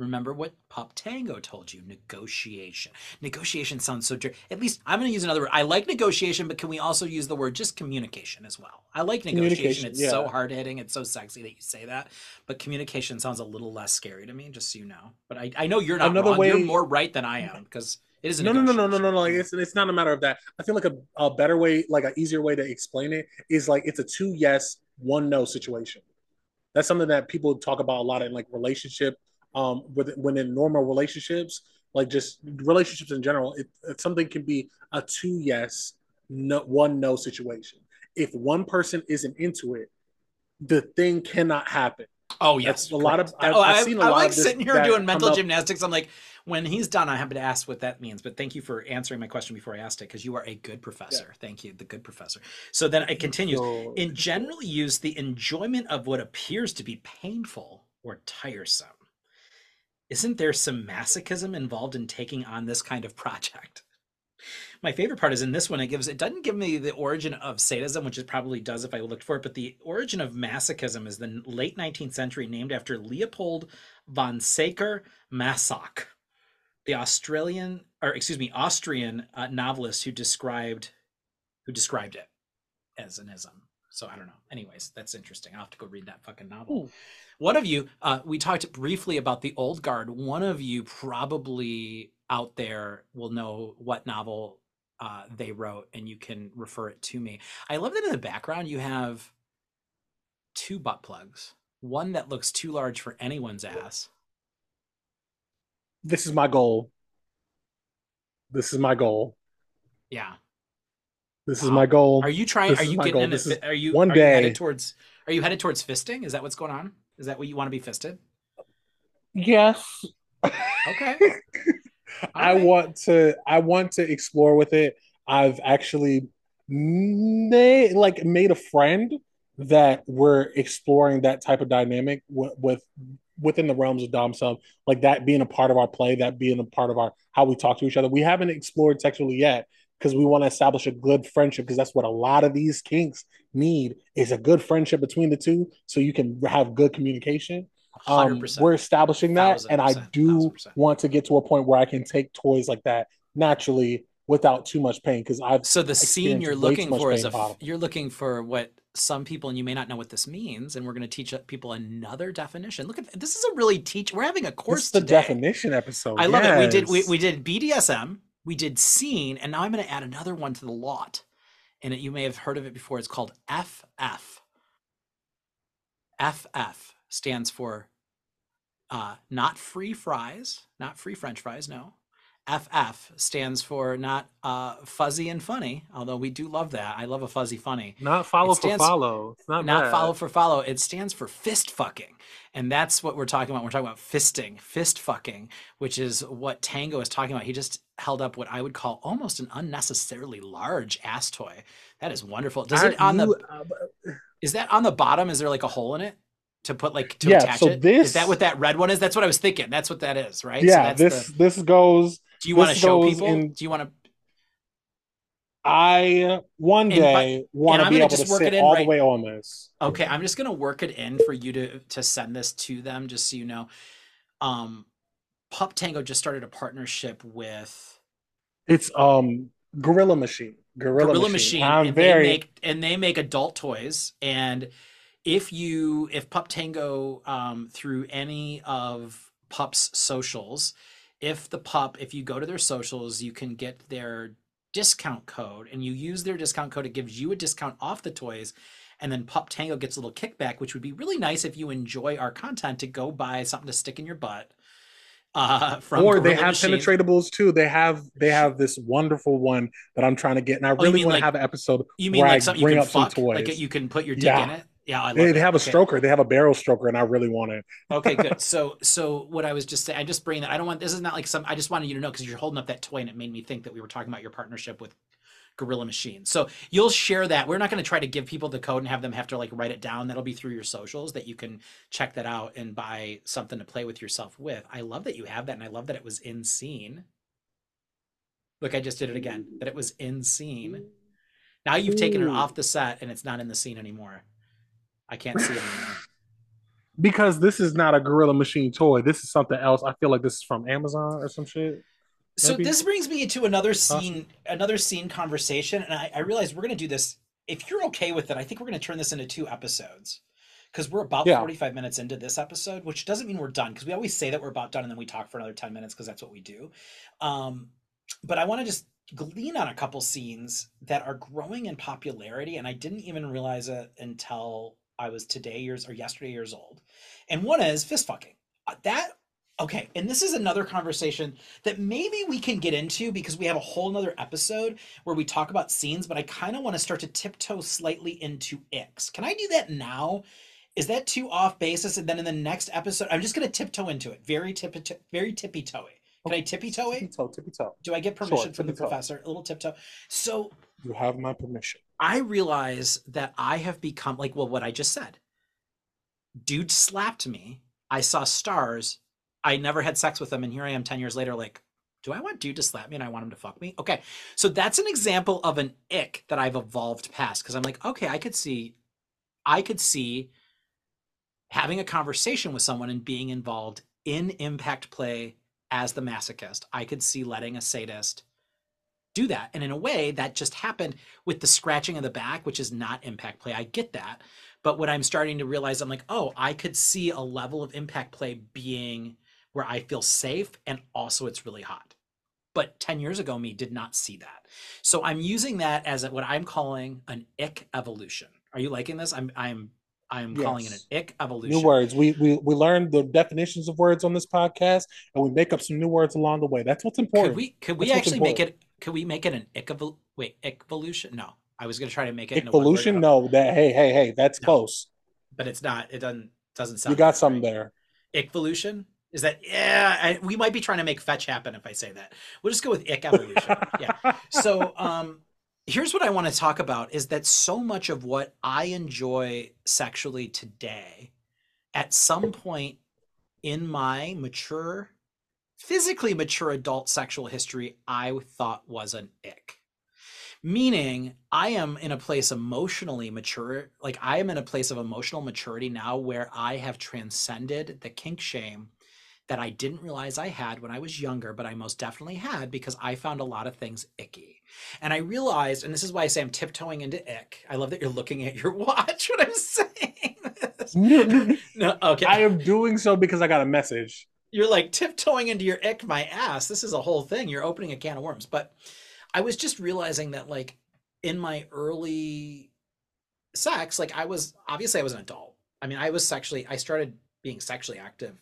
remember what Pup Tango told you negotiation negotiation sounds so dir- at least i'm going to use another word i like negotiation but can we also use the word just communication as well i like negotiation it's so hard-hitting it's so sexy that you say that but communication sounds a little less scary to me just so you know but i, I know you're not Another wrong. you're more right than i am because it is a No, no, no, no, no, no, no. Like it's it's not a matter of that. I feel like a, a better way, like an easier way to explain it is like it's a two yes, one no situation. That's something that people talk about a lot in like relationship, um, with when in normal relationships, like just relationships in general. It, it something can be a two yes, no one no situation. If one person isn't into it, the thing cannot happen. Oh yes, That's a lot of- I've- oh, I've seen a I'm lot like of sitting here doing mental gymnastics. I'm like, when he's done, I happen to ask what that means. But thank you for answering my question before I asked it, because you are a good professor. Thank you, the good professor. So then it continues. In general use, the enjoyment of what appears to be painful or tiresome. Isn't there some masochism involved in taking on this kind of project? My favorite part is in this one, it gives it doesn't give me the origin of sadism, which it probably does if I looked for it, but the origin of masochism is the late 19th century, named after Leopold von Sacher Masoch, the Australian or excuse me, Austrian uh, novelist who described who described it as an ism. So I don't know. Anyways, that's interesting. I'll have to go read that fucking novel. Ooh. One of you, uh, we talked briefly about the old guard. One of you probably out there will know what novel uh, they wrote, and you can refer it to me. I love that in the background you have two butt plugs. One that looks too large for anyone's ass. this is my goal. This is my goal. Yeah. This is my goal. Are you trying? This Are you getting in? A, is are you one are you day. headed towards? Are you headed towards fisting? Is that what's going on? Is that what you want to be fisted? Yes. Okay. I want to I want to explore with it. I've actually made like made a friend that we're exploring that type of dynamic with, with within the realms of dom sub like that being a part of our play that being a part of our how we talk to each other we haven't explored sexually yet because we want to establish a good friendship because that's what a lot of these kinks need is a good friendship between the two so you can have good communication um, we're establishing that, and I do thousand percent. want to get to a point where I can take toys like that naturally without too much pain because I've So the scene you're looking for is a. You're looking for what some people, and you may not know what this means, and we're going to teach people another definition. Look at this is a really teach. We're having a course the today. definition episode. I love it. We did we, we did BDSM, we did scene, and now I'm going to add another one to the lot. And it, you may have heard of it before. It's called FF. FF stands for uh, not free fries, not free French fries. No, FF stands for not uh, fuzzy and funny. Although we do love that. I love a fuzzy funny not follow for follow. It's not, not bad. follow for follow. It stands for fist fucking. And that's what we're talking about. We're talking about fisting, fist fucking, which is what Tango is talking about. He just held up what I would call almost an unnecessarily large ass toy. That is wonderful. Does it Are on the uh, is that on the bottom? Is there like a hole in it to put like to Yeah, attach so it? Is this- is that what that red one is? That's what I was thinking. That's what that is, right? So yeah, that's this the- this goes. do you want to show people? in- do you want to I one day want to be able to just work it sit in all right- the way on this. Okay, I'm just gonna work it in for you to to send this to them, just so you know. Um, Pup Tango just started a partnership with It's um Gorilla Machine. Gorilla, Gorilla Machine. Machine, I'm and very they make and they make adult toys. And if you if Pup Tango um, through any of Pup's socials, if the pup if you go to their socials, you can get their discount code and you use their discount code, it gives you a discount off the toys. And then Pup Tango gets a little kickback, which would be really nice if you enjoy our content to go buy something to stick in your butt. Uh, from or they have Machine. penetratables too. They have they have this wonderful one that I'm trying to get, and I Oh, really want like- to have an episode You mean like I something you bring can up some fuck? toys. Like you can put your dick Yeah. in it? Yeah, they, they have a Okay. stroker. They have a barrel stroker, and I really want it. Okay, good. So, so what I was just saying, I just bring that. I don't want this is not like some. I just wanted you to know because you're holding up that toy, and it made me think that we were talking about your partnership with Gorilla Machine. So you'll share that. We're not going to try to give people the code and have them have to like write it down. That'll be through your socials that you can check that out and buy something to play with yourself with. I love that you have that, and I love that it was in scene. Look, I just did it again. That it was in scene. Now you've taken it off the set, and it's not in the scene anymore. I can't see it anymore. Because this is not a Gorilla Machine toy. This is something else. I feel like this is from Amazon or some shit. So Maybe. this brings me to another scene, another scene conversation, and I, I realize we're going to do this. If you're okay with it, I think we're going to turn this into two episodes because we're about Yeah. 45 minutes into this episode, which doesn't mean we're done because we always say that we're about done and then we talk for another 10 minutes because that's what we do. Um, but I want to just glean on a couple scenes that are growing in popularity, and I didn't even realize it until I was today years or yesterday years old. And one is fist fucking. Uh, That okay, and this is another conversation that maybe we can get into because we have a whole nother episode where we talk about scenes, but I kind of want to start to tiptoe slightly into icks. Can I do that now? Is that too off basis? And then in the next episode, I'm just going to tiptoe into it. Very tippy, very tippy toey. Can I tippy toe Tippy it? toe, tippy toe. Do I get permission from the professor? A little tiptoe. So You have my permission. I realize that I have become like, well, what I just said. Dude slapped me. I saw stars. I never had sex with him. And here I am 10 years later, like, do I want dude to slap me and I want him to fuck me? Okay. So that's an example of an ick that I've evolved past because I'm like, okay, I could see, I could see having a conversation with someone and being involved in impact play as the masochist. I could see letting a sadist do that. And in a way, that just happened with the scratching of the back, which is not impact play. I get that. But what I'm starting to realize, I'm like, oh, I could see a level of impact play being where I feel safe and also it's really hot. But 10 years ago, me did not see that. So I'm using that as what I'm calling an ick evolution. Are you liking this? I'm I'm I'm calling it an Yes. ick evolution. New words. We we we learn the definitions of words on this podcast, and we make up some new words along the way. That's what's important. Could we could we That's actually make it could we make it an ick evol- wait, ick evolution? No. I was gonna try to make it Evolution? No, that hey hey hey, that's No. close. but it's not. It doesn't doesn't sound. You got something right? there. Ickvolution? Is that yeah? I, we might be trying to make fetch happen if I say that. We'll just go with ick evolution. yeah. So um, here's what I want to talk about: is that so much of what I enjoy sexually today, at some point in my mature, physically mature adult sexual history, I thought was an ick. Meaning, I am in a place emotionally mature, like I am in a place of emotional maturity now where I have transcended the kink shame that I didn't realize I had when I was younger, but I most definitely had because I found a lot of things icky. And I realized, and this is why I say I'm tiptoeing into ick. I love that you're looking at your watch when I'm saying this. No, okay. I am doing so because I got a message. you're like tiptoeing into your ick my ass this is a whole thing you're opening a can of worms but i was just realizing that like in my early sex like i was obviously i was an adult i mean i was sexually i started being sexually active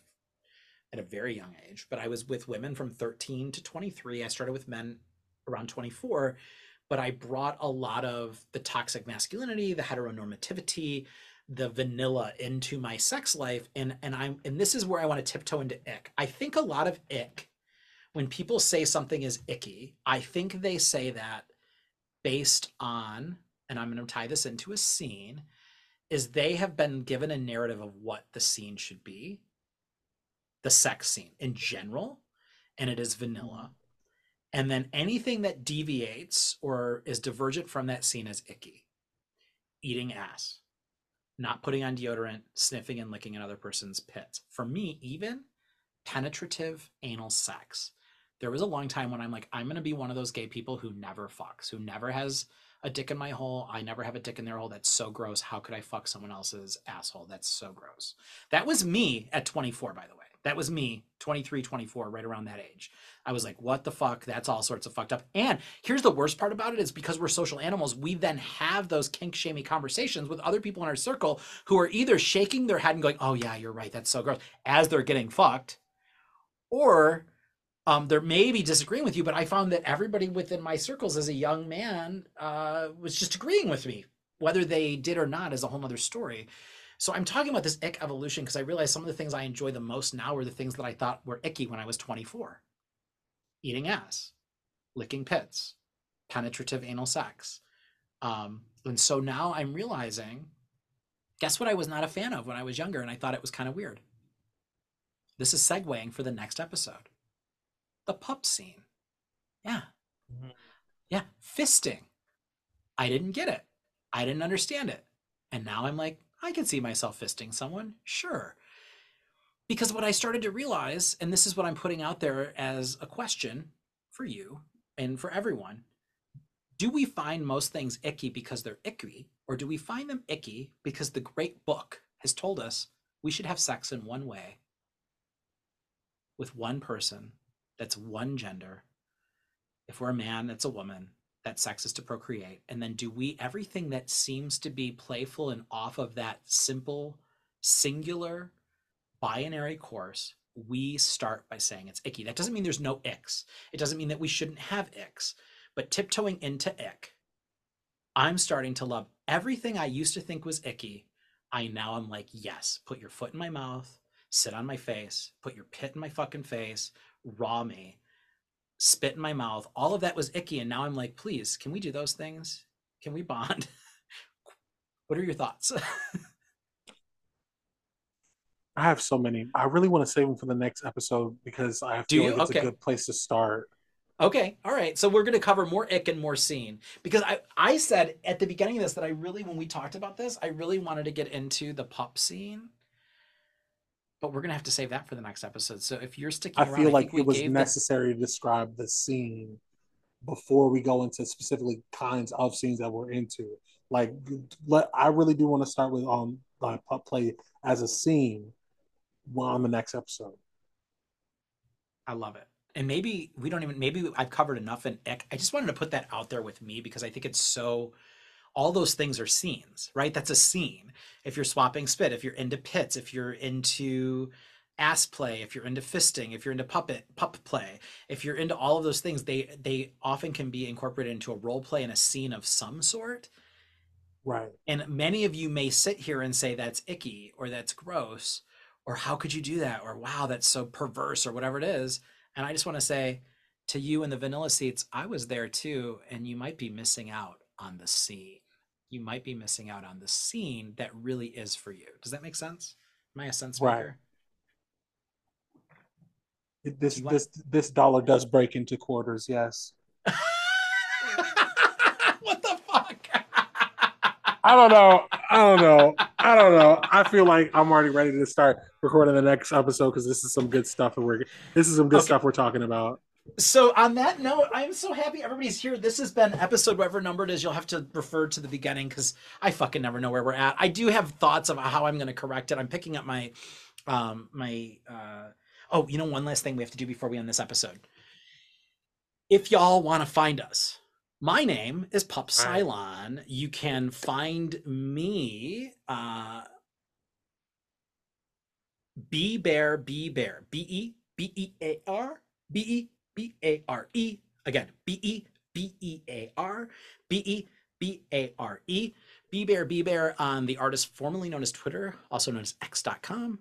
at a very young age but i was with women from 13 to 23 i started with men around 24 but i brought a lot of the toxic masculinity the heteronormativity the vanilla into my sex life and and i'm and this is where i want to tiptoe into ick. I think a lot of ick when people say something is icky i think they say that based on and i'm to tie this into a scene is they have been given a narrative of what the scene should be the sex scene in general and it is vanilla and then anything that deviates or is divergent from that scene is icky eating ass not putting on deodorant, sniffing and licking another person's pits. For me, even penetrative anal sex. There was a long time when I'm like, I'm gonna be one of those gay people who never fucks, who never has a dick in my hole. I never have a dick in their hole. That's so gross. How could I fuck someone else's asshole? That's so gross. That was me at 24, by the way. That was me, 23, 24, right around that age. I was like, what the fuck? That's all sorts of fucked up. And here's the worst part about it is because we're social animals, we then have those kink shaming conversations with other people in our circle who are either shaking their head and going, oh yeah, you're right, that's so gross, as they're getting fucked, or um, they're maybe disagreeing with you, but I found that everybody within my circles as a young man uh, was just agreeing with me. Whether they did or not is a whole other story. So I'm talking about this ick evolution because I realized some of the things I enjoy the most now are the things that I thought were icky when I was 24. Eating ass, licking pits, penetrative anal sex. Um, and so now I'm realizing, guess what I was not a fan of when I was younger and I thought it was kind of weird. This is segueing for the next episode. The pup scene. Yeah. Mhm. Yeah. Fisting. I didn't get it. I didn't understand it. And now I'm like, I can see myself fisting someone. Sure. Because what I started to realize, and this is what I'm putting out there as a question for you and for everyone do we find most things icky because they're icky, or do we find them icky because the great book has told us we should have sex in one way with one person that's one gender? If we're a man, it's a woman that sex is to procreate? And then do we everything that seems to be playful and off of that simple singular binary course we start by saying it's icky. That doesn't mean there's no icks. It doesn't mean that we shouldn't have icks. But tiptoeing into ick i'm starting to love everything i used to think was icky. I now am like yes put your foot in my mouth sit on my face put your pit in my fucking face raw me spit in my mouth. All of that was icky. And now I'm like, please, can we do those things? Can we bond? what are your thoughts? I have so many. I really want to save them for the next episode because I feel like it's Okay. a good place to start. okay. All right. So we're going to cover more ick and more scene because I, I said at the beginning of this that I really, when we talked about this, I really wanted to get into the pup scene. But we're going to have to save that for the next episode. So if you're sticking I around, feel like it was gave the- necessary to describe the scene before we go into specifically kinds of scenes that we're into. Like, let I really do want to start with um like play as a scene on the next episode. I love it. And maybe we don't even maybe I've covered enough and. I just wanted to put that out there with me because I think it's so all those things are scenes, right? That's a scene. If you're swapping spit, if you're into pits, if you're into ass play, if you're into fisting, if you're into puppet pup play, if you're into all of those things, they they often can be incorporated into a role play and a scene of some sort. Right. And many of you may sit here and say that's icky or that's gross or how could you do that or wow that's so perverse or whatever it is. And I just want to say to you in the vanilla seats, I was there too and you might be missing out on the scene. You might be missing out on the scene that really is for you. Does that make sense? Am I a sense Right. maker? This want- this this dollar does break into quarters. Yes. what the fuck? I don't know. I don't know. I don't know. I feel like I'm already ready to start recording the next episode because this is some good stuff and we're this is some good Okay. stuff we're talking about. So on that note, I'm so happy everybody's here. This has been episode whatever number it is. You'll have to refer to the beginning because I fucking never know where we're at. I do have thoughts of how I'm going to correct it. I'm picking up my, um, my. Uh, oh, you know, one last thing we have to do before we end this episode. If y'all want to find us, my name is Pup Right. Cylon. You can find me. Uh, B Bear B Bear B E B E A R B E B A R E again B E B E A R B E B A R E B Bear B Bear on the artist formerly known as Twitter, also known as X.com.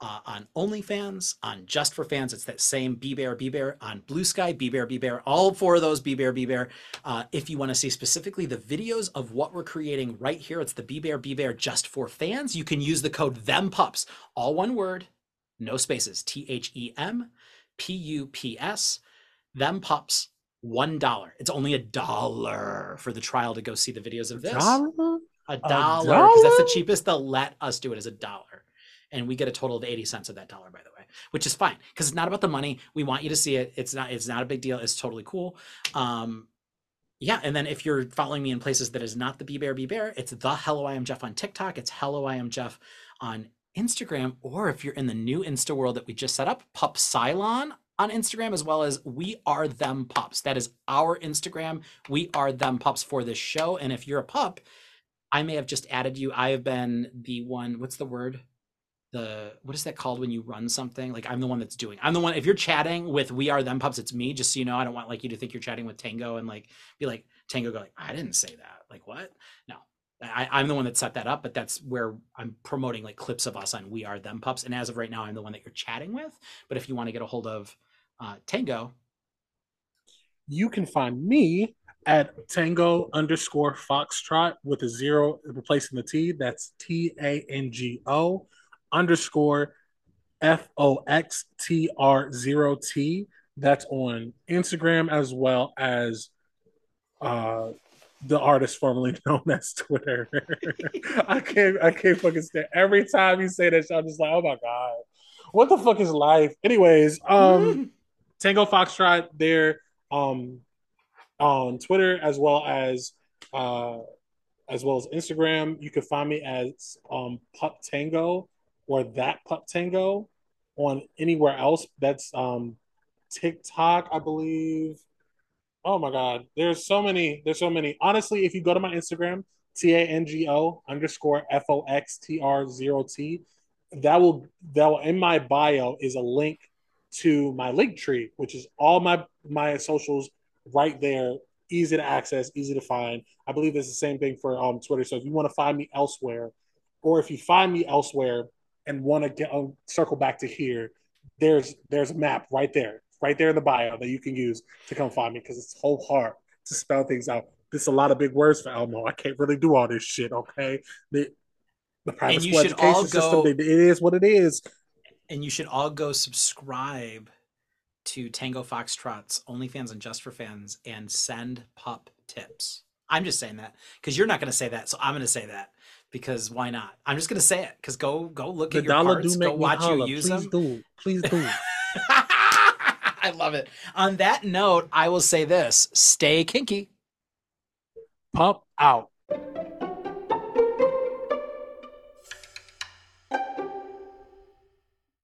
Uh, on OnlyFans, on Just for Fans, it's that same B Bear B Bear on Blue Sky, B Bear B Bear, all four of those B Bear B Bear. Uh, if you want to see specifically the videos of what we're creating right here, it's the B Bear B Bear Just for Fans. You can use the code THEMPUPS, all one word, no spaces, T H E M P U P S, them pups, one dollar. It's only a dollar for the trial to go see the videos of this. Dollar? A dollar, because that's the cheapest they'll let us do it is a dollar. And we get a total of 80 cents of that dollar, by the way, which is fine because it's not about the money. We want you to see it. It's not, it's not a big deal. It's totally cool. Um, yeah, and then if you're following me in places that is not the Be Bear Be Bear, it's the Hello I Am Jeff on TikTok. It's Hello I Am Jeff on Instagram, or if you're in the new Insta world that we just set up, Pup Cylon on Instagram, as well as We Are Them Pups. That is our Instagram. We Are Them Pups for this show. And if you're a pup, I may have just added you. I have been the one, what's the word? The what is that called when you run something? Like I'm the one that's doing. I'm the one. If you're chatting with We Are Them Pups, it's me. Just so you know, I don't want like you to think you're chatting with Tango and like be like Tango go like I didn't say that. Like what? No, I, I'm the one that set that up, but that's where I'm promoting like clips of us on We Are Them Pups. And as of right now, I'm the one that you're chatting with. But if you want to get a hold of uh, Tango, You can find me at Tango underscore Foxtrot with a zero replacing the T. That's T A N G O underscore F O X T R zero T. That's on Instagram as well as uh, the artist formerly known as Twitter. I can't I can't fucking stand every time you say that shit, I'm just like, oh my god. What the fuck is life? Anyways, um Tango Foxtrot there um on Twitter as well as uh as well as Instagram. You can find me as um Pup Tango or that Pup Tango on anywhere else. That's um TikTok, I believe. Oh my god, there's so many. There's so many. Honestly, if you go to my Instagram, T A N G O underscore F O X T R zero T, that will that will in my bio is a link to my link tree, which is all my my socials right there, easy to access, easy to find. I believe it's the same thing for um Twitter. So if you want to find me elsewhere, or if you find me elsewhere and want to get um, circle back to here, there's there's a map right there, right there in the bio that you can use to come find me because it's so hard to spell things out. There's a lot of big words for Elmo. I can't really do all this shit. Okay, the the private school education go- system. It is what it is. And you should all go subscribe to Tango Foxtrot's OnlyFans and Just for Fans and send pup tips. I'm just saying that because you're not going to say that, so I'm going to say that because why not? I'm just going to say it because go go look The at your dollar parts, go watch holler. you use Please them. do. Please do. I love it. On that note, I will say this: stay kinky. Pump out.